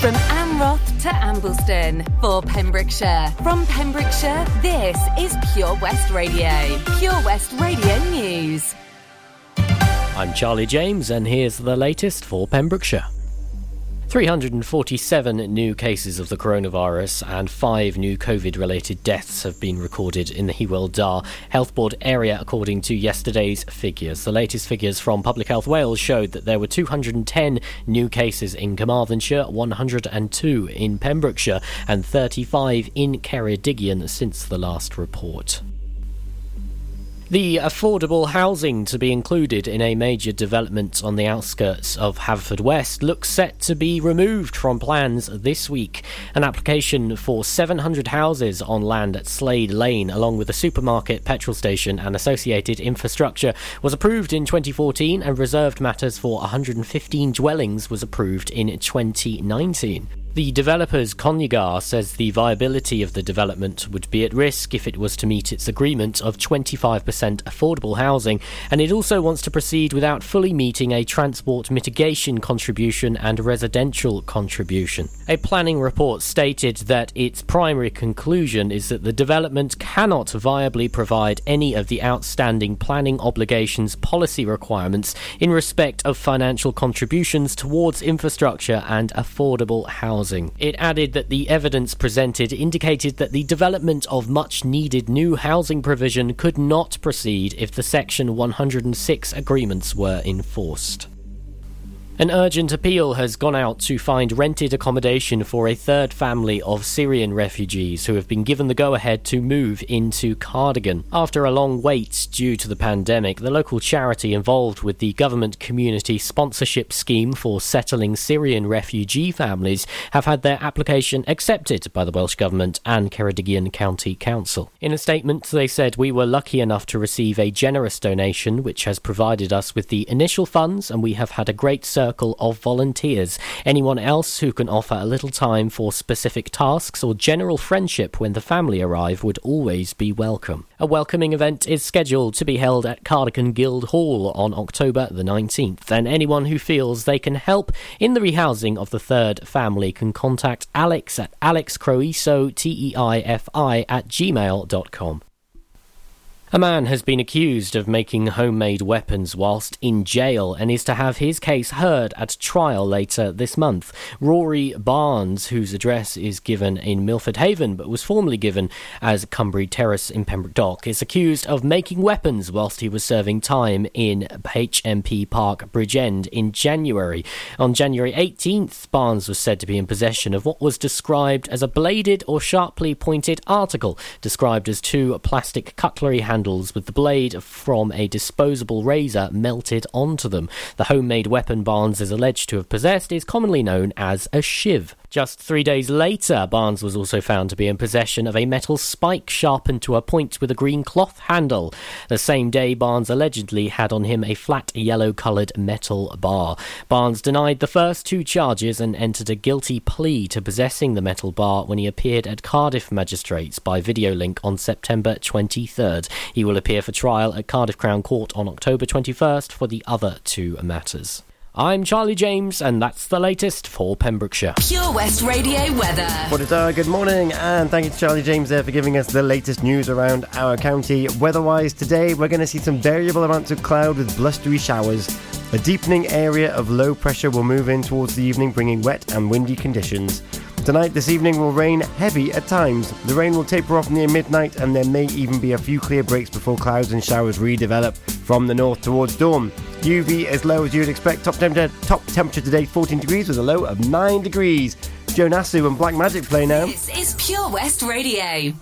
From Amroth to Ambleston for Pembrokeshire. From Pembrokeshire, this is Pure West Radio. Pure West Radio News. I'm Charlie James, and here's the latest for Pembrokeshire. 347 new cases of the coronavirus and five new COVID related deaths have been recorded in the Hywel Dda Health Board area, according to yesterday's figures. The latest figures from Public Health Wales showed that there were 210 new cases in Carmarthenshire, 102 in Pembrokeshire, and 35 in Ceredigion since the last report. The affordable housing to be included in a major development on the outskirts of Haverfordwest looks set to be removed from plans this week. An application for 700 houses on land at Slade Lane, along with a supermarket, petrol station, and associated infrastructure, was approved in 2014, and reserved matters for 115 dwellings was approved in 2019. The developer's Conygar says the viability of the development would be at risk if it was to meet its agreement of 25% affordable housing, and it also wants to proceed without fully meeting a transport mitigation contribution and residential contribution. A planning report stated that its primary conclusion is that the development cannot viably provide any of the outstanding planning obligations policy requirements in respect of financial contributions towards infrastructure and affordable housing housing. It added that the evidence presented indicated that the development of much needed new housing provision could not proceed if the Section 106 agreements were enforced. An urgent appeal has gone out to find rented accommodation for a third family of Syrian refugees who have been given the go ahead to move into Cardigan. After a long wait due to the pandemic, the local charity involved with the government community sponsorship scheme for settling Syrian refugee families have had their application accepted by the Welsh Government and Ceredigion County Council. In a statement, they said, We were lucky enough to receive a generous donation which has provided us with the initial funds, and we have had a great service circle of volunteers. Anyone else who can offer a little time for specific tasks or general friendship when the family arrive would always be welcome. A welcoming event is scheduled to be held at Cardigan Guild Hall on October the 19th, and anyone who feels they can help in the rehousing of the third family can contact Alex at alexcroiso, T-E-I-F-I, at gmail.com. A man has been accused of making homemade weapons whilst in jail and is to have his case heard at trial later this month. Rory Barnes, whose address is given in Milford Haven but was formerly given as Cumbry Terrace in Pembroke Dock, is accused of making weapons whilst he was serving time in HMP Parc Bridge End in January. On January 18th, Barnes was said to be in possession of what was described as a bladed or sharply pointed article, described as two plastic cutlery handles handles with the blade from a disposable razor melted onto them. The homemade weapon Barnes is alleged to have possessed is commonly known as a shiv. Just three days later, Barnes was also found to be in possession of a metal spike sharpened to a point with a green cloth handle. The same day, Barnes allegedly had on him a flat yellow coloured metal bar. Barnes denied the first two charges and entered a guilty plea to possessing the metal bar when he appeared at Cardiff magistrates by video link on September 23rd. He will appear for trial at Cardiff Crown Court on October 21st for the other two matters. I'm Charlie James, and that's the latest for Pembrokeshire. Pure West Radio weather. What is our good morning, and thank you to Charlie James there for giving us the latest news around our county. Weather-wise, today we're going to see some variable amounts of cloud with blustery showers. A deepening area of low pressure will move in towards the evening, bringing wet and windy conditions. Tonight, this evening will rain heavy at times. The rain will taper off near midnight, and there may even be a few clear breaks before clouds and showers redevelop from the north towards dawn. UV as low as you'd expect. Top temperature, top temperature today 14 degrees with a low of 9 degrees. Jonasu and Black Magic play now. This is Pure West Radio.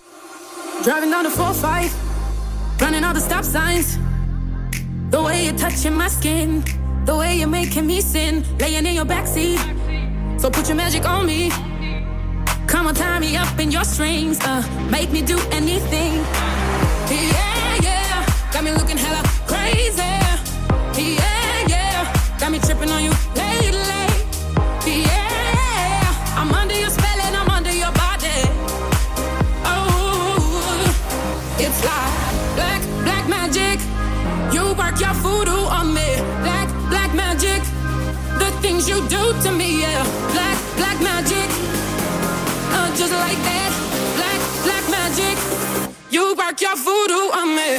Driving down the 4-5, running all the stop signs. The way you're touching my skin, the way you're making me sin, laying in your backseat. So put your magic on me. Come on, tie me up in your strings, uh, make me do anything. Yeah, yeah, got me looking hella crazy. Yeah, yeah, got me tripping on you lately. Yeah, I'm under your spell and I'm under your body. Oh, it's like black, black magic. You work your voodoo on me. Black, black magic. The things you do to me, yeah. Black, black magic. Uh, just like that. Black, black magic. You work your voodoo on me.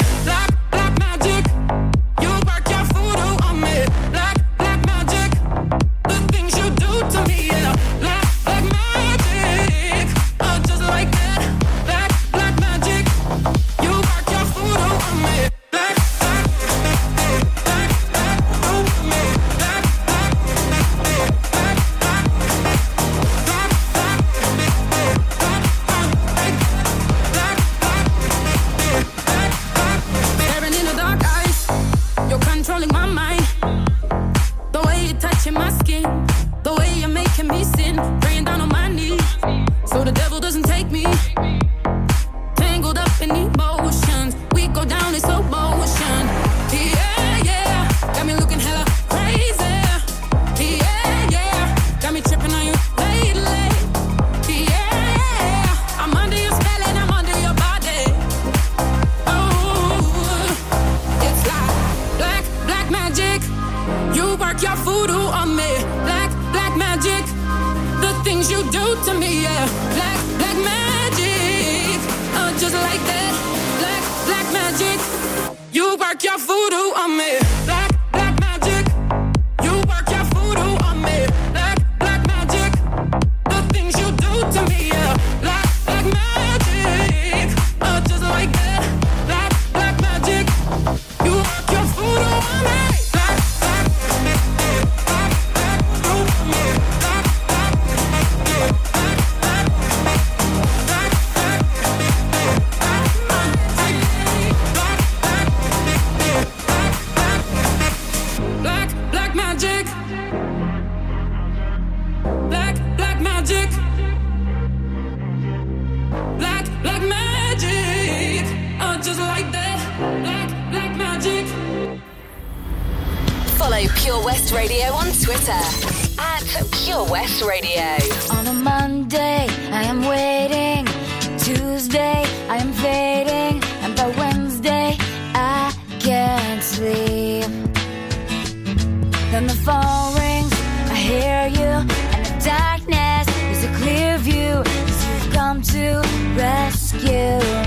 you.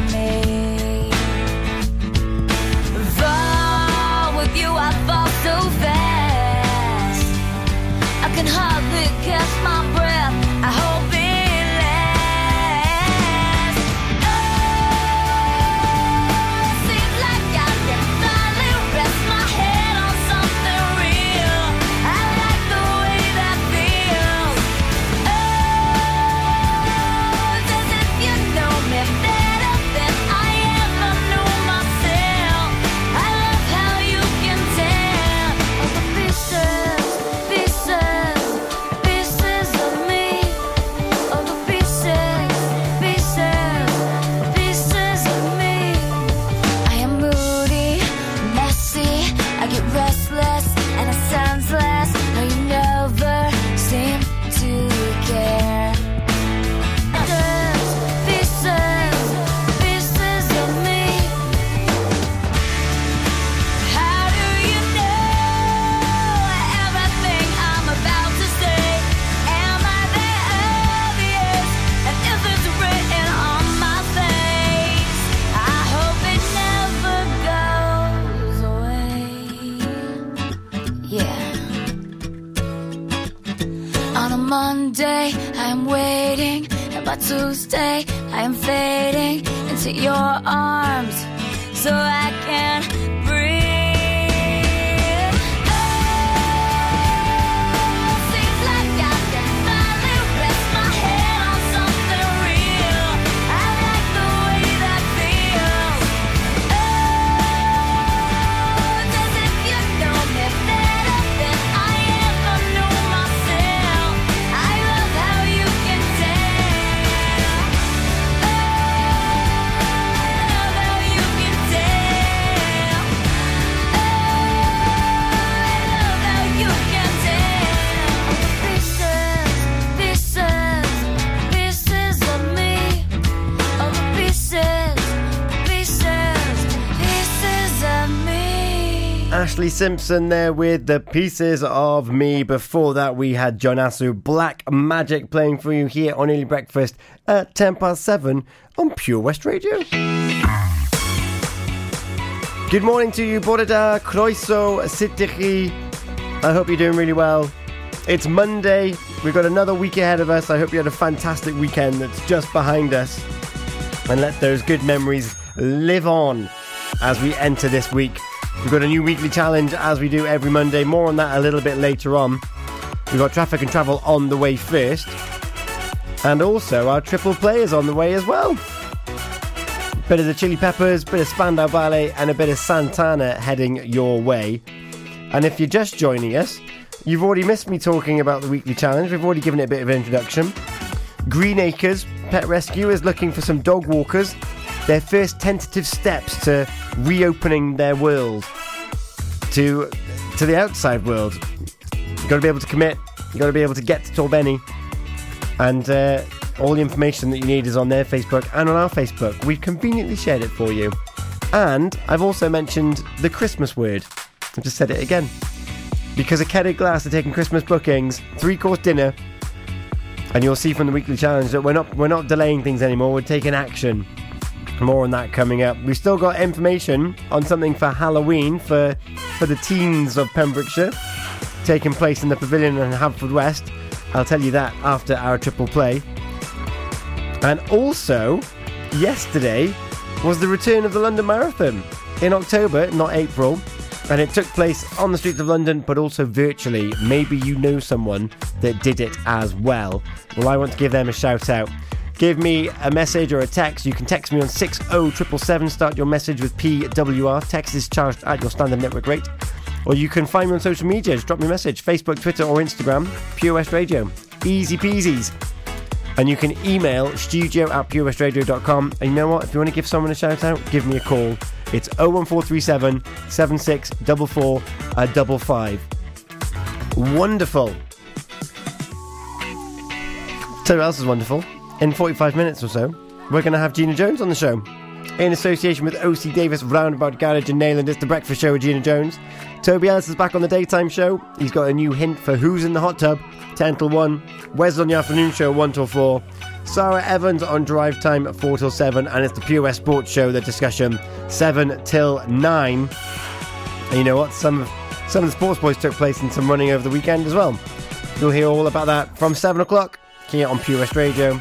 Ashlee Simpson there with the pieces of me. Before that, we had Jonasu Black Magic playing for you here on Early Breakfast at 10 past 7 on Pure West Radio. Good morning to you, Borada, Kroiso, Sittichi. I hope you're doing really well. It's Monday. We've got another week ahead of us. I hope you had a fantastic weekend that's just behind us. And let those good memories live on as we enter this week. We've got a new weekly challenge as we do every Monday. More on that a little bit later on. We've got traffic and travel on the way first. And also our triple play is on the way as well. Bit of the Chili Peppers, bit of Spandau Ballet, and a bit of Santana heading your way. And if you're just joining us, you've already missed me talking about the weekly challenge. We've already given it a bit of introduction. Green Acres Pet Rescue is looking for some dog walkers their first tentative steps to reopening their world to to the outside world. You've got to be able to commit. You've got to be able to get to Torbeni. And uh, all the information that you need is on their Facebook and on our Facebook. We've conveniently shared it for you. And I've also mentioned the Christmas word. I've just said it again. Because a Academy Glass are taking Christmas bookings, three course dinner, and you'll see from the weekly challenge that we're not we're not delaying things anymore. We're taking action. More on that coming up. We've still got information on something for Halloween for for the teens of Pembrokeshire, taking place in the pavilion in Haverfordwest. I'll tell you that after our triple play. And also, yesterday was the return of the London Marathon in October, not April. And it took place on the streets of London, but also virtually. Maybe you know someone that did it as well. Well, I want to give them a shout out. Give me a message or a text. You can text me on 60777. Start your message with PWR. Text is charged at your standard network rate. Or you can find me on social media. Just drop me a message Facebook, Twitter, or Instagram. Pure West Radio. Easy peasies. And you can email studio at purewestradio.com. And you know what? If you want to give someone a shout out, give me a call. It's 01437 7644 55. Uh, wonderful. Tell you what else is wonderful. In 45 minutes or so, we're going to have Gina Jones on the show. In association with OC Davis Roundabout Garage in Nayland, it's the breakfast show with Gina Jones. Toby Ellis is back on the daytime show. He's got a new hint for who's in the hot tub, 10 till 1. Wes on the afternoon show, 1 till 4. Sarah Evans on drive time at 4 till 7. And it's the Pure Sports Show, the discussion, 7 till 9. And you know what? Some of, some of the sports boys took place in some running over the weekend as well. You'll hear all about that from 7 o'clock here on Pure Radio.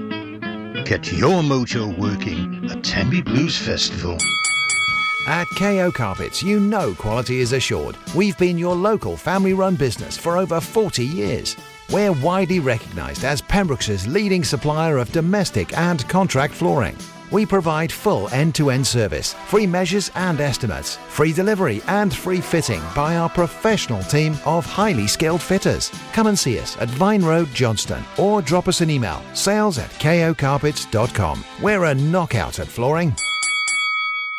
Get your motor working at Tenby Blues Festival. At KO Carpets, you know quality is assured. We've been your local family run business for over 40 years. We're widely recognised as Pembrokeshire's leading supplier of domestic and contract flooring. We provide full end to end service, free measures and estimates, free delivery and free fitting by our professional team of highly skilled fitters. Come and see us at Vine Road, Johnston, or drop us an email sales at kocarpets.com. We're a knockout at flooring.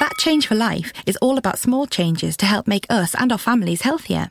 That Change for Life is all about small changes to help make us and our families healthier.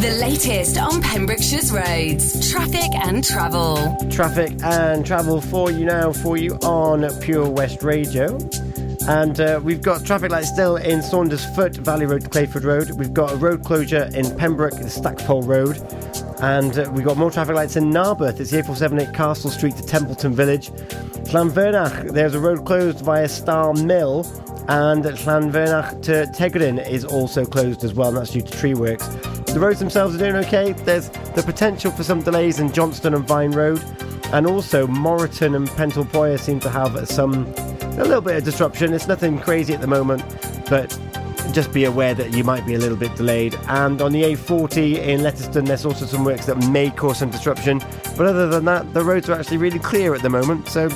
The latest on Pembrokeshire's roads, traffic and travel. Traffic and travel for you now, for you on Pure West Radio. And uh, we've got traffic lights still in Saunders Foot, Valley Road to Clayford Road. We've got a road closure in Pembroke, Stackpole Road. And uh, we've got more traffic lights in Narberth. It's the A478 Castle Street to Templeton Village. Llanfyrnach, there's a road closed via Star Mill. And Llanfyrnach to Tegryn is also closed as well, and that's due to tree works. The roads themselves are doing okay. There's the potential for some delays in Johnston and Vine Road. And also, Moreton and Pentlepoir seem to have some a little bit of disruption. It's nothing crazy at the moment, but just be aware that you might be a little bit delayed. And on the A40 in Letterston, there's also some works that may cause some disruption. But other than that, the roads are actually really clear at the moment. So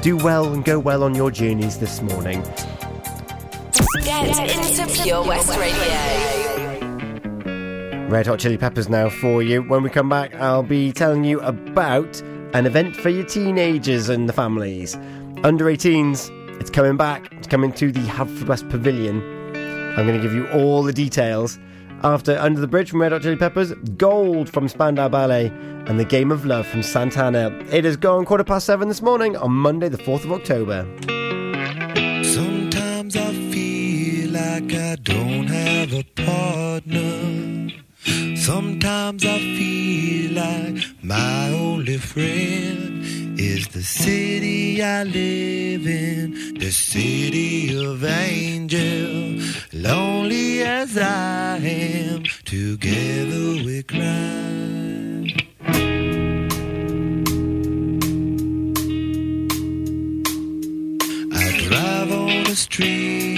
do well and go well on your journeys this morning. Get into Pure West Radio. Red Hot Chili Peppers now for you. When we come back, I'll be telling you about an event for your teenagers and the families. Under 18s, it's coming back. It's coming to the Haverfordwest Pavilion. I'm going to give you all the details. After Under the Bridge from Red Hot Chili Peppers, Gold from Spandau Ballet, and The Game of Love from Santana. It is gone quarter past seven this morning on Monday, the 4th of October. Sometimes I feel like I don't have a partner. Sometimes I feel like my only friend is the city I live in, the city of angel. Lonely as I am, together we cry. I drive on the streets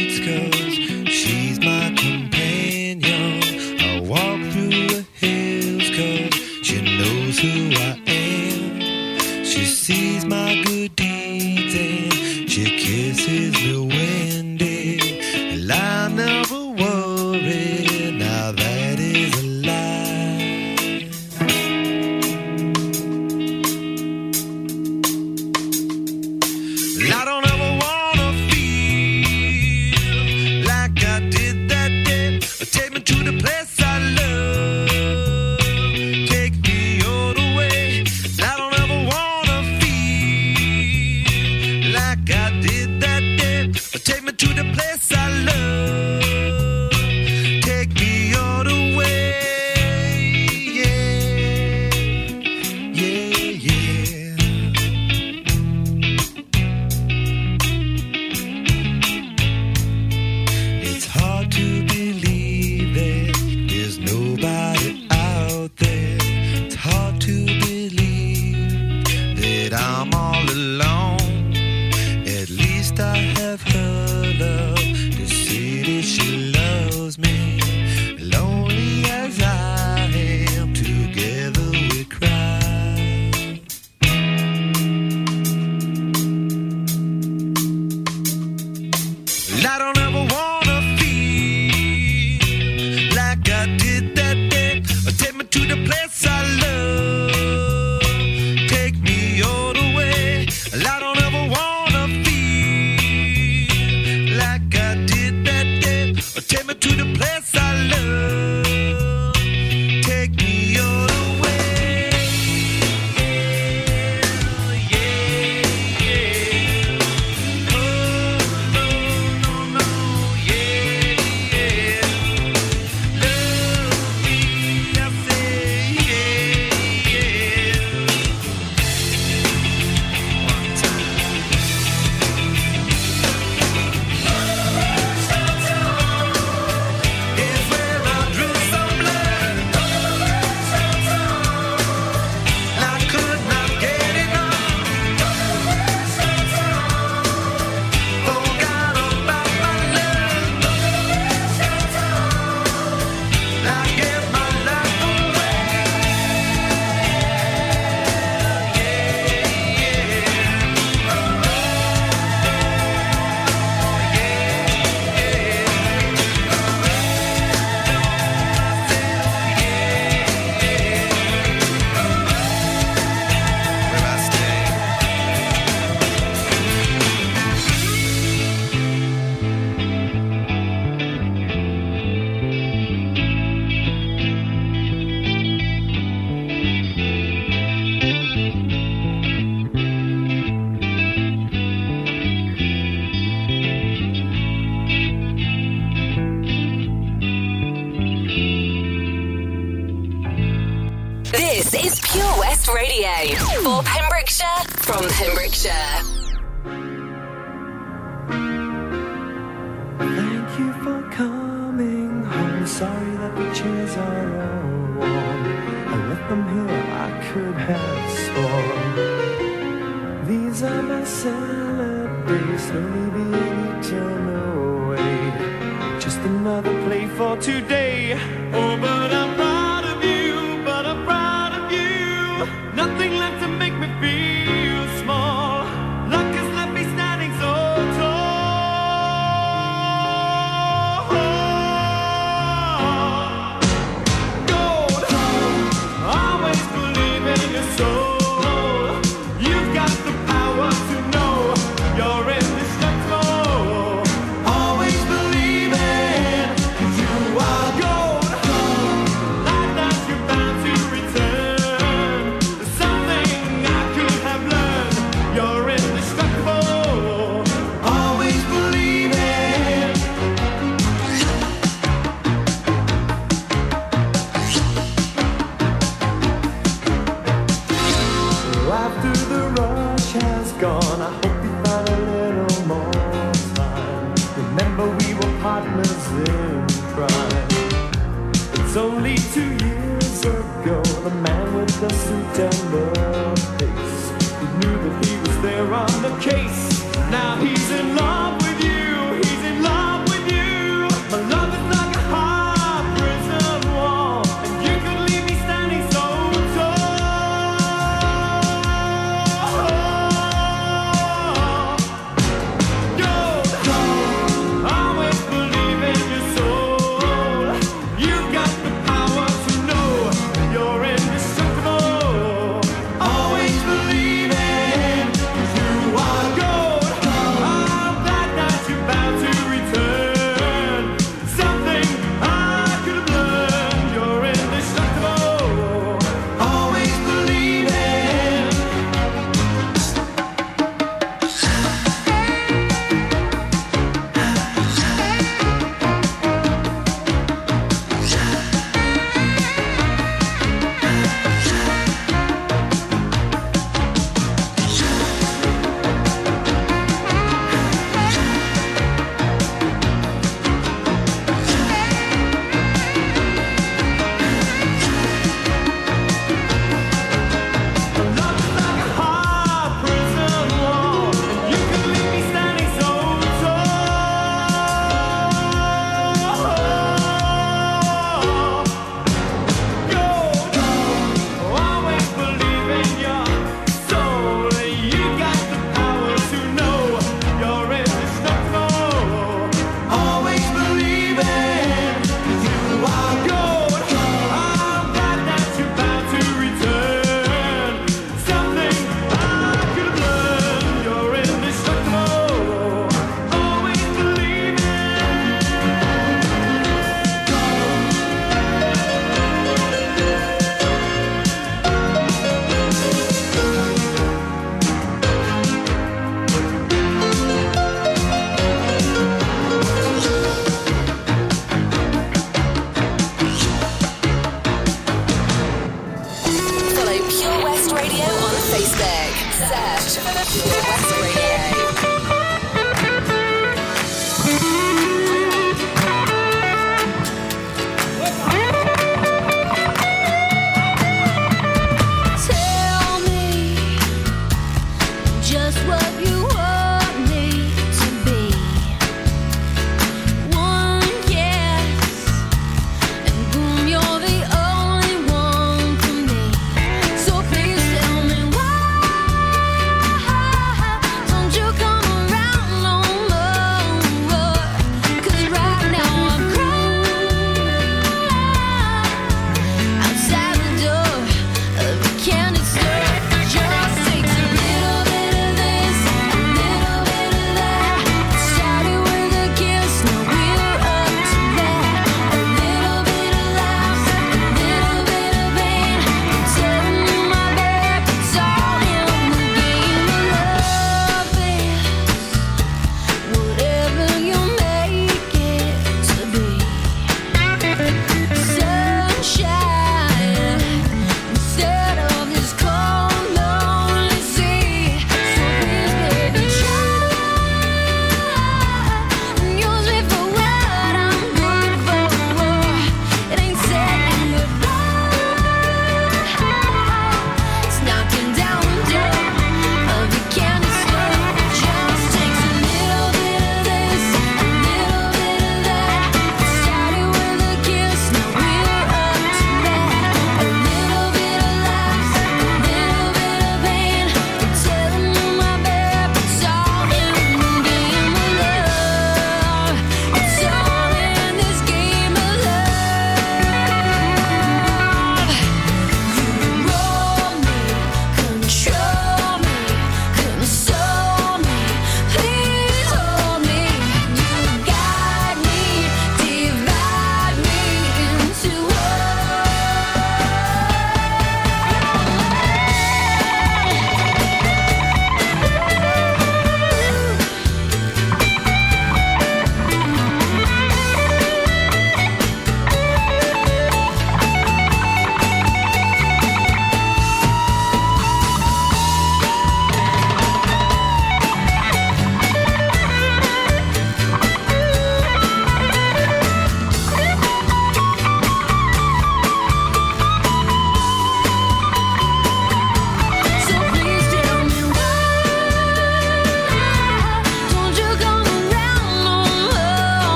Chairs are all warm. I left them here, I could have sworn. These are my salad days, slowly being eaten away. Just another play for today. Oh, but I'm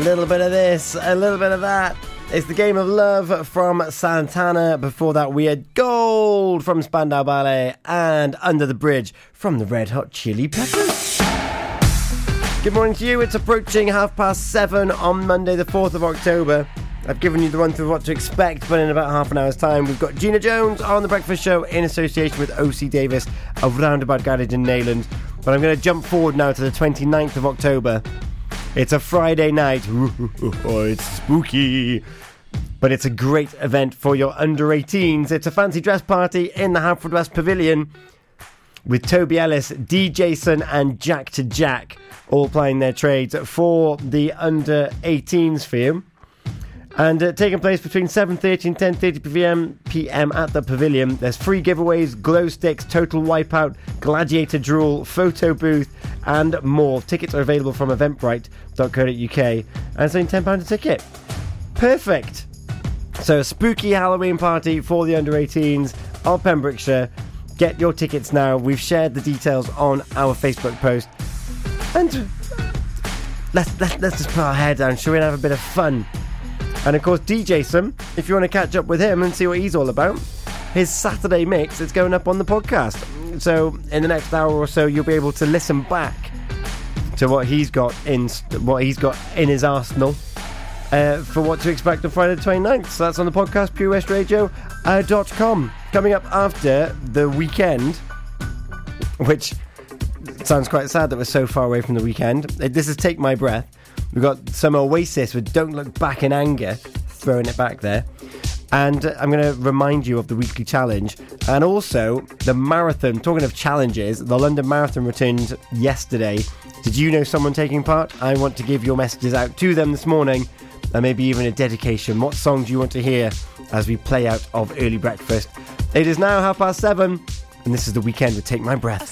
little bit of this, a little bit of that. It's the game of love from Santana. Before that, we had gold from Spandau Ballet and Under the Bridge from the Red Hot Chili Peppers. Good morning to you. It's approaching half past seven on Monday, the 4th of October. I've given you the run through what to expect, but in about half an hour's time, we've got Gina Jones on The Breakfast Show in association with OC Davis of Roundabout Garage in Nayland. But I'm going to jump forward now to the 29th of October. It's a Friday night. it's spooky. But it's a great event for your under 18s. It's a fancy dress party in the Haverfordwest Pavilion with Toby Ellis, D. Jason, and Jack to Jack all playing their trades for the under 18s for you. And uh, taking place between 7.30 and 10.30 p.m. PM at the Pavilion. There's free giveaways, glow sticks, total wipeout, gladiator drool, photo booth, and more. Tickets are available from eventbrite.co.uk and it's only £10 a ticket. Perfect. So a spooky Halloween party for the under 18s of Pembrokeshire. Get your tickets now. We've shared the details on our Facebook post. And let's, let's, let's just put our hair down, shall we, have a bit of fun. And of course, DJ Some, if you want to catch up with him and see what he's all about, his Saturday mix is going up on the podcast. So in the next hour or so, you'll be able to listen back to what he's got in what he's got in his arsenal uh, for what to expect on Friday the 29th. So that's on the podcast, purewestradio.com. Coming up after the weekend, which sounds quite sad that we're so far away from the weekend. Uh, This is Take My Breath. We've got some Oasis with Don't Look Back in Anger, throwing it back there. And uh, I'm going to remind you of the weekly challenge and also the marathon. Talking of challenges, the London Marathon returned yesterday. Did you know someone taking part? I want to give your messages out to them this morning and maybe even a dedication. What songs do you want to hear as we play out of early breakfast? It is now half past seven, and this is the Weeknd with Take My Breath.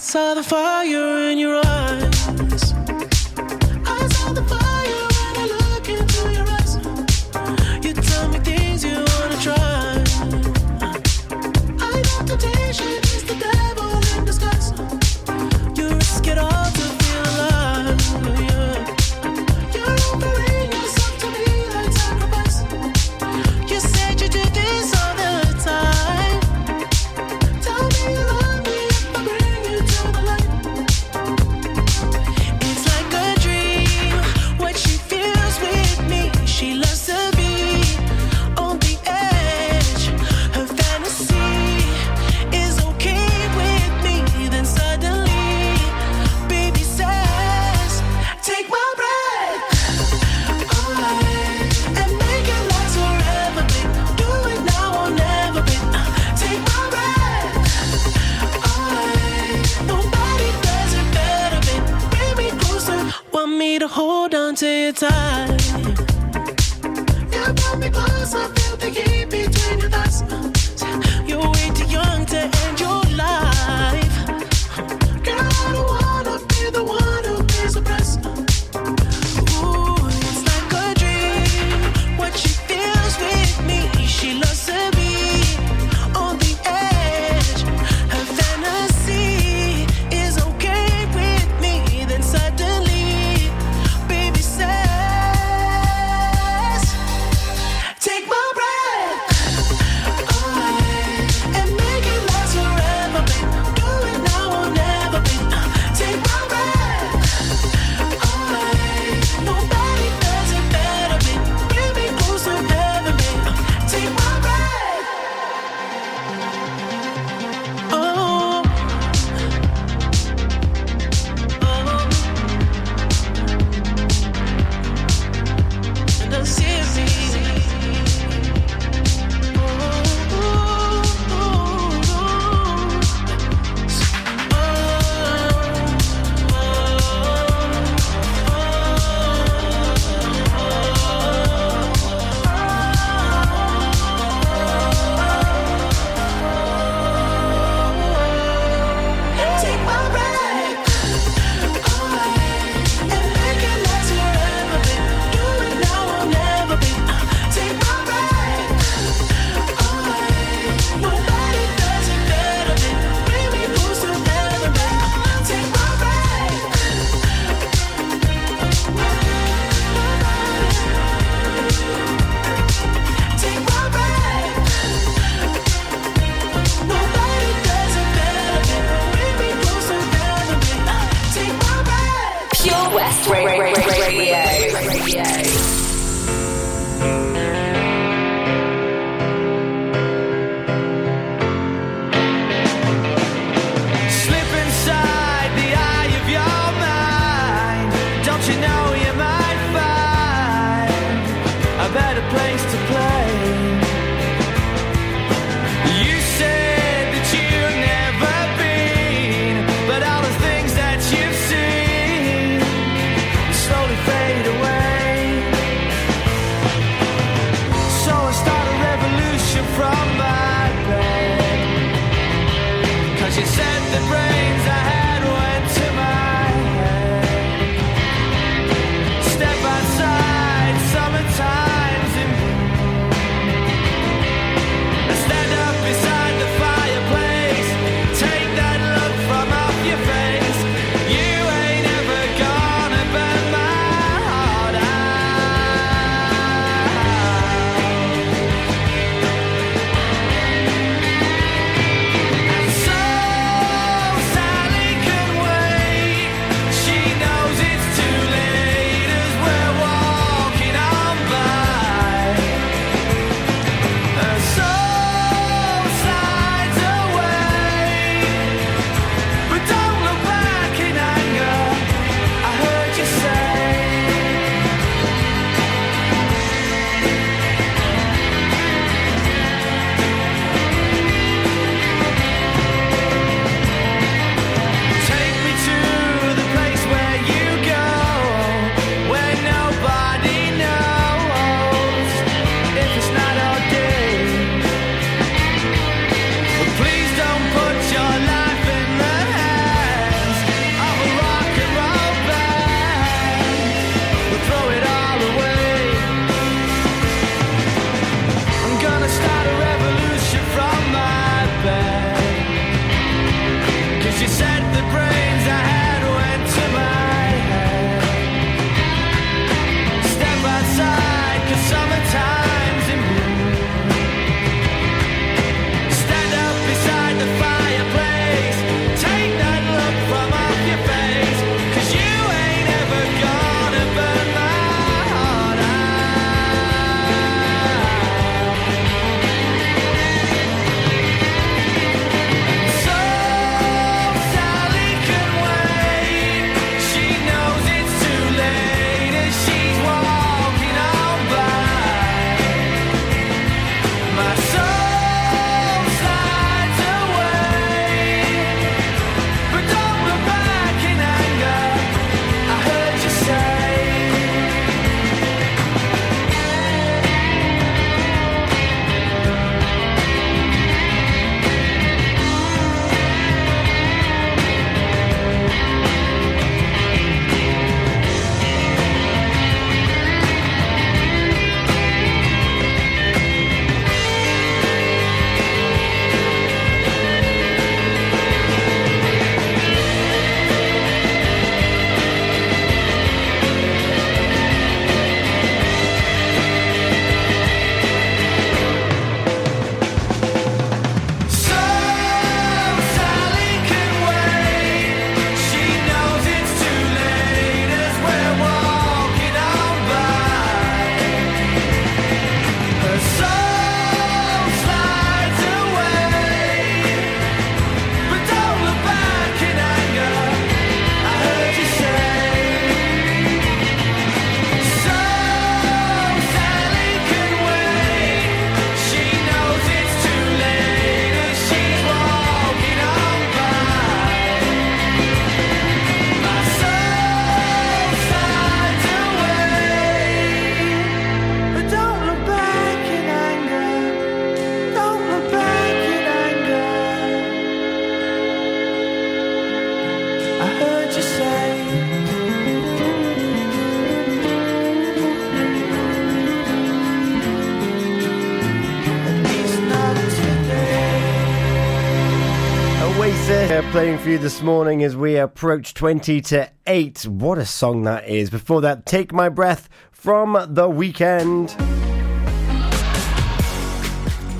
For you this morning as we approach 20 to 8. What a song that is. Before that, Take My Breath from The Weeknd.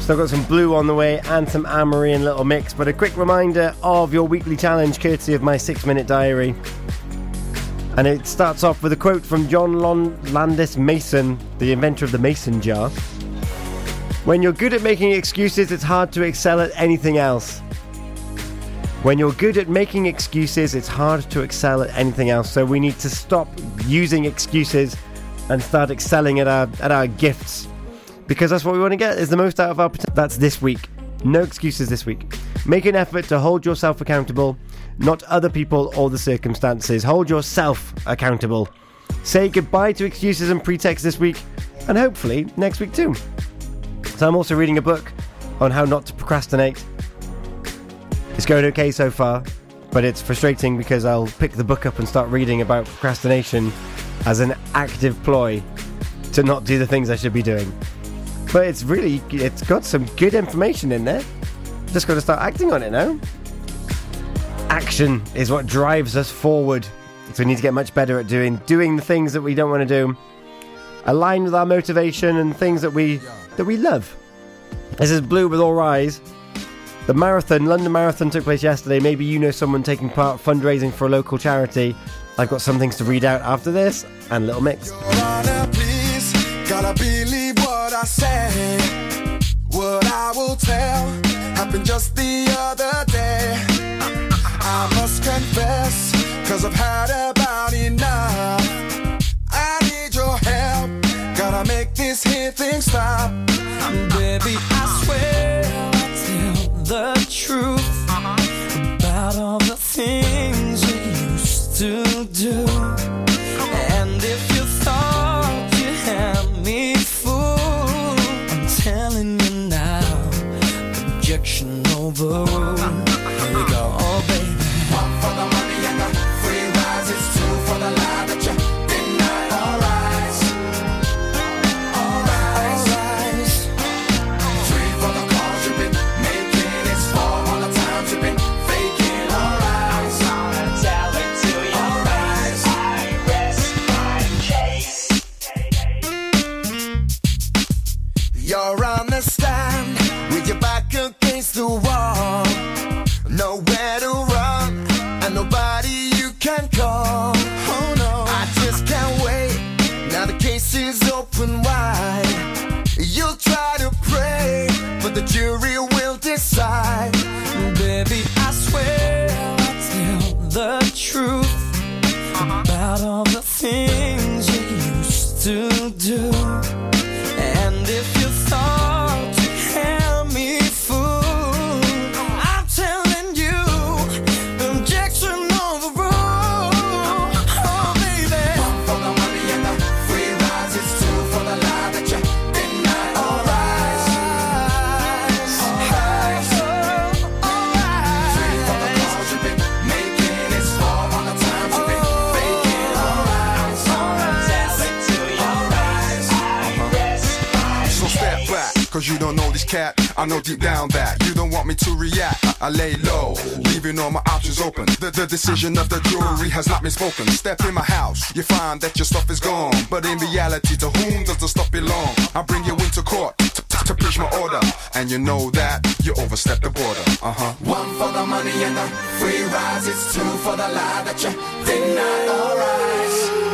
Still got some blue on the way and some Anne-Marie in little mix, but a quick reminder of your weekly challenge courtesy of my six minute diary. And it starts off with a quote from John Lon- Landis Mason, the inventor of the mason jar. When you're good at making excuses, it's hard to excel at anything else. When you're good at making excuses, it's hard to excel at anything else. So we need to stop using excuses and start excelling at our at our gifts. Because that's what we want to get is the most out of our potential. That's this week. No excuses this week. Make an effort to hold yourself accountable, not other people or the circumstances. Hold yourself accountable. Say goodbye to excuses and pretexts this week, and hopefully next week too. So I'm also reading a book on how not to procrastinate. It's going okay so far, but it's frustrating because I'll pick the book up and start reading about procrastination as an active ploy to not do the things I should be doing. But it's really, it's got some good information in there. Just got to start acting on it now. Action is what drives us forward. So we need to get much better at doing doing the things that we don't want to do, aligned with our motivation and things that we that we love. This is Blue with All Rise. The marathon, London Marathon, took place yesterday. Maybe you know someone taking part fundraising for a local charity. I've got some things to read out after this and Little Mix. Wanna please, gotta believe what I say. What I will tell happened just the other day. I must confess, cause I've had about enough. I need your help, gotta make this here thing stop. Baby, I swear the truth about all the things we used to do. And if you thought you had me fooled, I'm telling you now, objection overruled. The wall. I know deep down that you don't want me to react. I, lay low, leaving all my options open. The, the decision of the jury has not been spoken. Step in my house, you find that your stuff is gone. But in reality, to whom does the stuff belong? I bring you into court to, preach my order. And you know that you overstepped the border. Uh huh. One for the money and the free rise. It's two for the lie that you. All rise.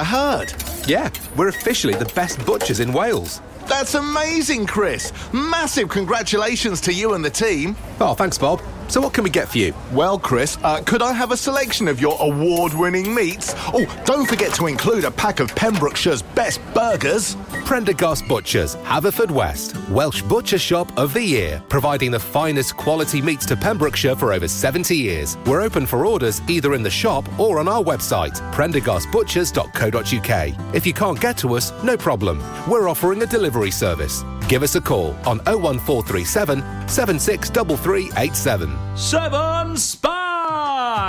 I heard? Yeah, we're officially the best butchers in Wales. That's amazing, Chris. Massive congratulations to you and the team. Oh, thanks, Bob. So, what can we get for you? Well, Chris, uh, could I have a selection of your award winning meats? Oh, don't forget to include a pack of Pembrokeshire's best burgers. Prendergast Butchers, Haverfordwest, Welsh Butcher Shop of the Year, providing the finest quality meats to Pembrokeshire for over 70 years. We're open for orders either in the shop or on our website, prendergastbutchers.co.uk. If you can't get to us, no problem. We're offering a delivery service. Give us a call on 01437 763387. Seven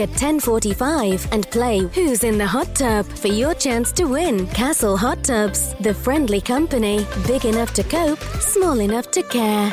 at 10:45 and play Who's in the Hot Tub for your chance to win. Castle Hot Tubs, the friendly company, big enough to cope, small enough to care.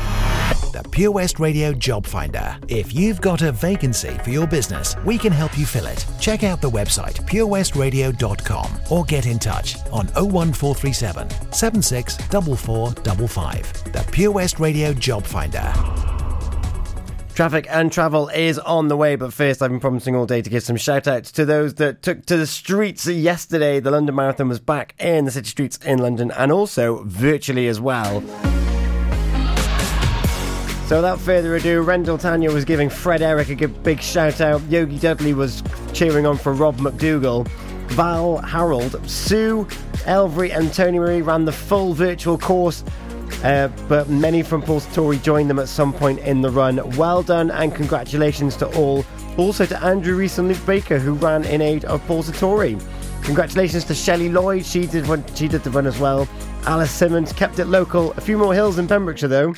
The Pure West Radio Job Finder. If you've got a vacancy for your business, we can help you fill it. Check out the website purewestradio.com or get in touch on 01437 764455. The Pure West Radio Job Finder. Traffic and travel is on the way, but first, I've been promising all day to give some shout outs to those that took to the streets yesterday. The London Marathon was back in the city streets in London and also virtually as well. So, without further ado, Rendell Tanya was giving Fred Eric a big shout out. Yogi Dudley was cheering on for Rob McDougall. Val, Harold, Sue, Elvery, and Tony Marie ran the full virtual course. Uh, but many from Paul Sartori joined them at some point in the run. Well done and congratulations to all. Also to Andrew Reese and Luke Baker who ran in aid of Paul Sartori. Congratulations to Shelley Lloyd, she did she did the run as well. Alice Simmons kept it local. A few more hills in Pembrokeshire though.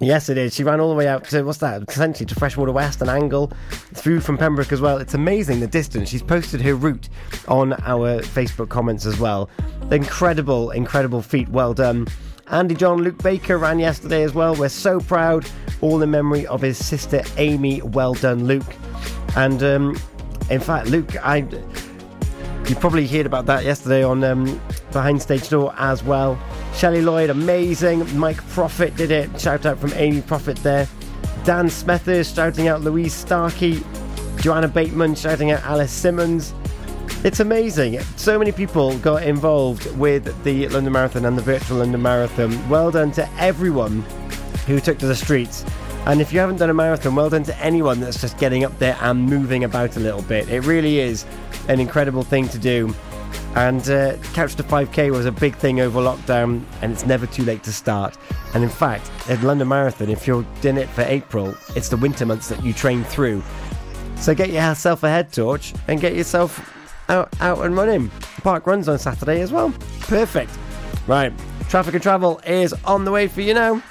Yes, it is. She ran all the way out to what's that? Essentially to Freshwater West and Angle, through from Pembroke as well. It's amazing the distance. She's posted her route on our Facebook comments as well. Incredible, incredible feat. Well done. Andy John Luke Baker ran yesterday as well. We're so proud. All in memory of his sister Amy. Well done, Luke. And um, in fact, Luke, I you probably heard about that yesterday on um, Behind Stage Door as well. Shelley Lloyd, amazing. Mike Profit did it. Shout out from Amy Profit there. Dan Smethers shouting out Louise Starkey. Joanna Bateman shouting out Alice Simmons. It's amazing. So many people got involved with the London Marathon and the virtual London Marathon. Well done to everyone who took to the streets. And if you haven't done a marathon, well done to anyone that's just getting up there and moving about a little bit. It really is an incredible thing to do. And uh, Couch to 5K was a big thing over lockdown, and it's never too late to start. And in fact, at London Marathon, if you're doing it for April, it's the winter months that you train through. So get yourself a head torch and get yourself out, out and running. Park runs on Saturday as well. Perfect. Right, traffic and travel is on the way for you now.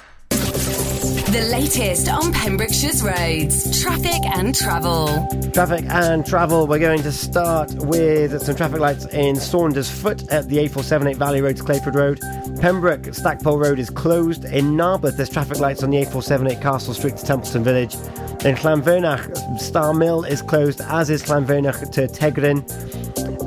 The latest on Pembrokeshire's roads, traffic and travel. Traffic and travel. We're going to start with some traffic lights in Saundersfoot at the A478 Valley Road to Clayford Road. Pembroke Stackpole Road is closed. In Narberth, there's traffic lights on the A478 Castle Street to Templeton Village. In Llanfyrnach, Star Mill is closed, as is Llanfyrnach to Tegryn.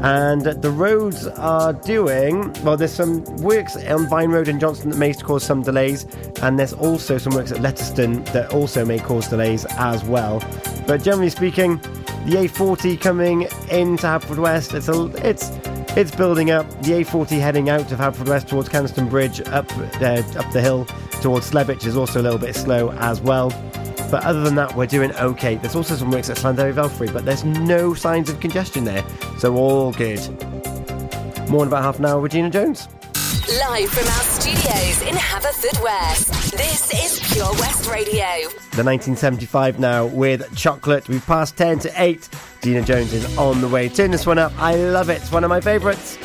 And the roads are doing well. There's some works on Vine Road in Johnston that may cause some delays, and there's also some works at Letterston that also may cause delays as well. But generally speaking, the A40 coming into Haverfordwest, it's a, it's it's building up. The A40 heading out of Haverfordwest towards Canaston Bridge up uh, up the hill towards Slebech is also a little bit slow as well. But other than that, we're doing okay. There's also some works at Llanddewi Velfrey, but there's no signs of congestion there, so all good. More in about half an hour with Gina Jones. Live from our studios in Haverfordwest, this is Pure West Radio. The 1975 now with Chocolate. We've passed 10 to 8. Gina Jones is on the way. Turn this one up. I love it. It's one of my favourites.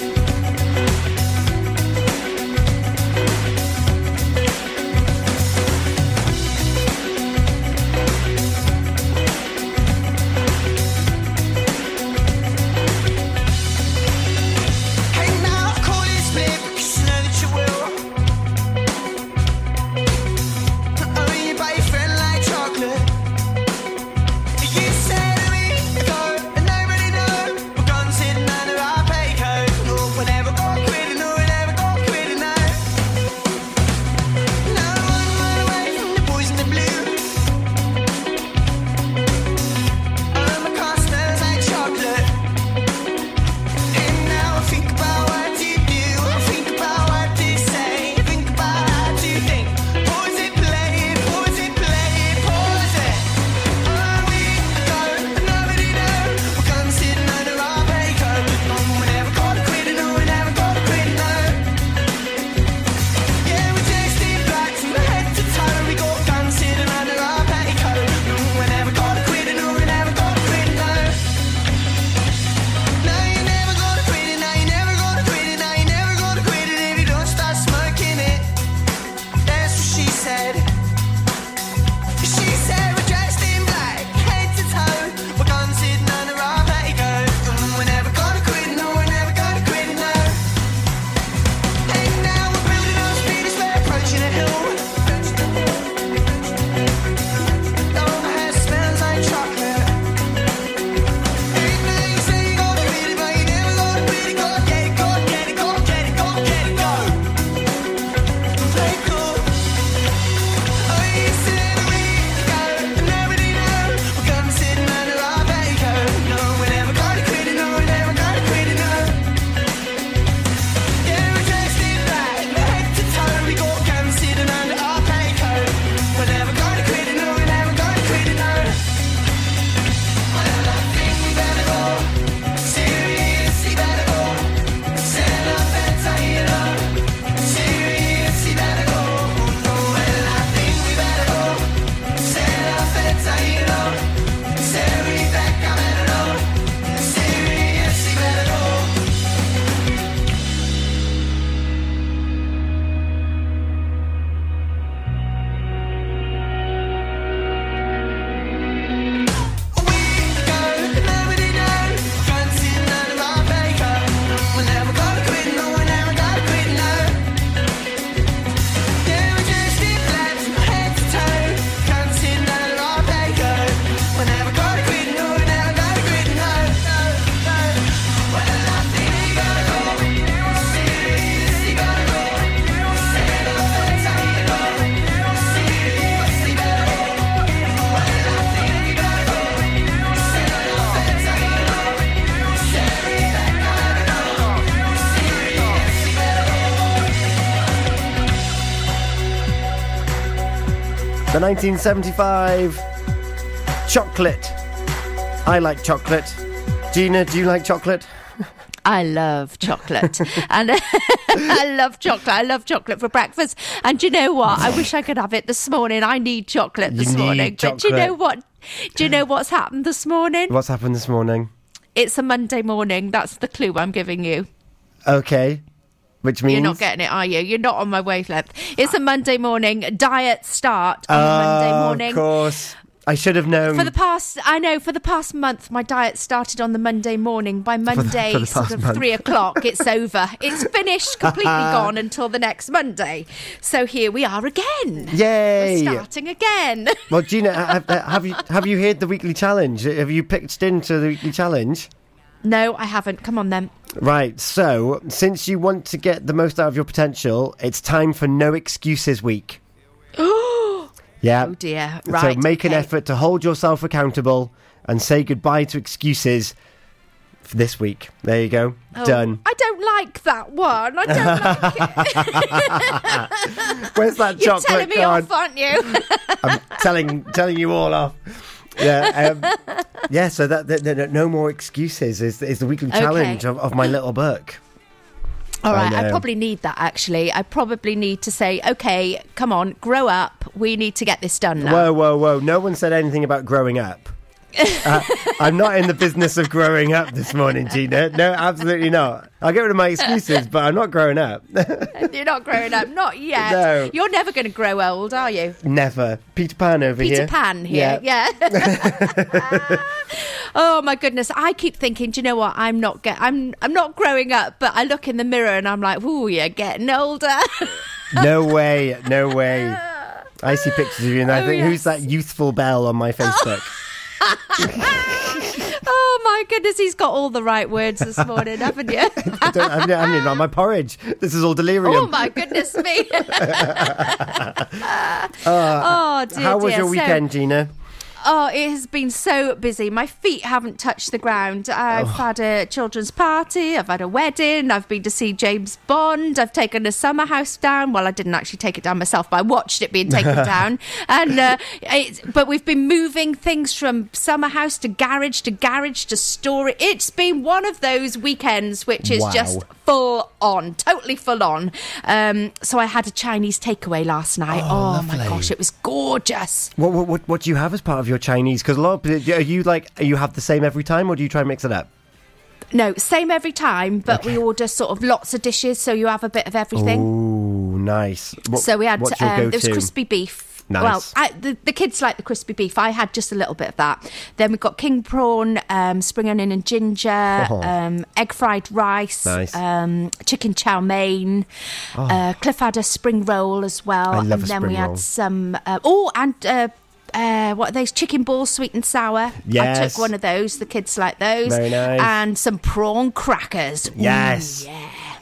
1975 chocolate. I like chocolate. Gina, do you like chocolate? I love chocolate. and I love chocolate. I love chocolate for breakfast. And do you know what? I wish I could have it this morning. I need chocolate You this need morning. But do you know what? Do you know what's happened this morning? What's happened this morning? It's a Monday morning. That's the clue I'm giving you. Okay. Which means You're not getting it, are you? You're not on my wavelength. It's a Monday morning. Diet start on a ah, Monday Oh, morning. Of course. I should have known. For the past, I know, for the past month, my diet started on the Monday morning. By Monday, for the sort of month. three o'clock, it's over. It's finished, completely gone until the next Monday. So here we are again. Yay! We're starting again. Well, Gina, have, have you have you heard the weekly challenge? Have you pitched into the weekly challenge? No, I haven't. Come on then. Right. So, since you want to get the most out of your potential, it's time for no excuses week. oh Yeah. Oh dear. Right. so make an effort to hold yourself accountable and say goodbye to excuses for this week. There you go. Oh, Done. I don't like that one. I don't like it. Where's that chocolate? You're telling me card? off, aren't you? I'm telling telling you all off. Yeah, um, yeah. So that, that, that no more excuses is is the weekly Okay. challenge of, of my little book. All right, I, know. probably need that actually. I probably need to say, okay, come on, grow up. We need to get this done now. Whoa, whoa, whoa! No one said anything about growing up. Uh, I'm not in the business of growing up this morning, Gina. No, absolutely not. I'll get rid of my excuses, but I'm not growing up. You're not growing up, not yet. No. You're never going to grow old, are you? Never. Peter Pan over Peter here. Peter Pan here, yeah. oh my goodness! I keep thinking, do you know what? I'm not get, I'm I'm not growing up, but I look in the mirror and I'm like, ooh, you're getting older. No way, no way. I see pictures of you, and I Oh, think, yes. who's that youthful belle on my Facebook? oh my goodness, he's got all the right words this morning, haven't you? I don't, I'm not on my porridge. This is all delirium. oh my goodness me! Uh, oh dear, How was dear. your So- weekend, Gina? Oh, it has been so busy. My feet haven't touched the ground. I've had a children's party. I've had a wedding. I've been to see James Bond. I've taken a summer house down. Well, I didn't actually take it down myself, but I watched it being taken down. And uh, it's, but we've been moving things from summer house to garage to garage to storage. It's been one of those weekends which is Wow. just full on, totally full on. Um, so I had a Chinese takeaway last night. Oh, my gosh, it was gorgeous. What, what what what do you have as part of your Chinese? Because a lot of are you like you have the same every time, or do you try and mix it up? No, same every time, but we order sort of lots of dishes, so you have a bit of everything. Ooh, nice. What- so we had your um, there was crispy beef. Nice. Well, I, the, the kids like the crispy beef. I had just a little bit of that. Then we've got king prawn, um, spring onion and ginger, Oh. um, egg fried rice, Nice. um, chicken chow mein. Oh. Uh, Cliff had a spring roll as well, I love and then we spring had some. Uh, oh, and. Uh, uh, what are those chicken balls, sweet and sour? Yes. I took one of those. The kids like those. Very nice. And some prawn crackers. Ooh, Yes.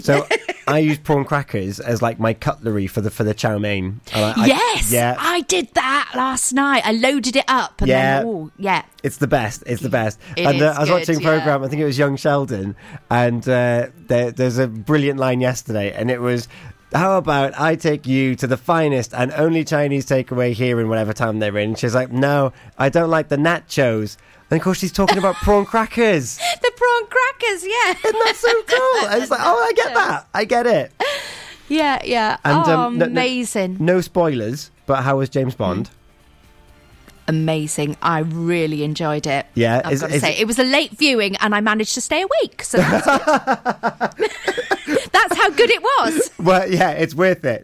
So I use prawn crackers as like my cutlery for the for the chow mein. And I- I- yes, yeah. I did that last night. I loaded it up and Yeah. then, oh, yeah. It's the best. It's the best. It and uh, I was good, watching a yeah. program. I think it was Young Sheldon, and uh, there, there's a brilliant line yesterday, and it was, "How about I take you to the finest and only Chinese takeaway here in whatever town they're in?" She's like, "No, I don't like the nachos." And of course, she's talking about prawn crackers. The prawn crackers, yeah. Isn't that so cool? And it's like, oh, I get that. I get it. Yeah, yeah. And, oh, um, no- no- amazing. No spoilers, but how was James Bond? Amazing. I really enjoyed it. Yeah, I've is- got to say. it- It was a late viewing and I managed to stay awake. So that's. That's how good it was. Well, yeah, it's worth it.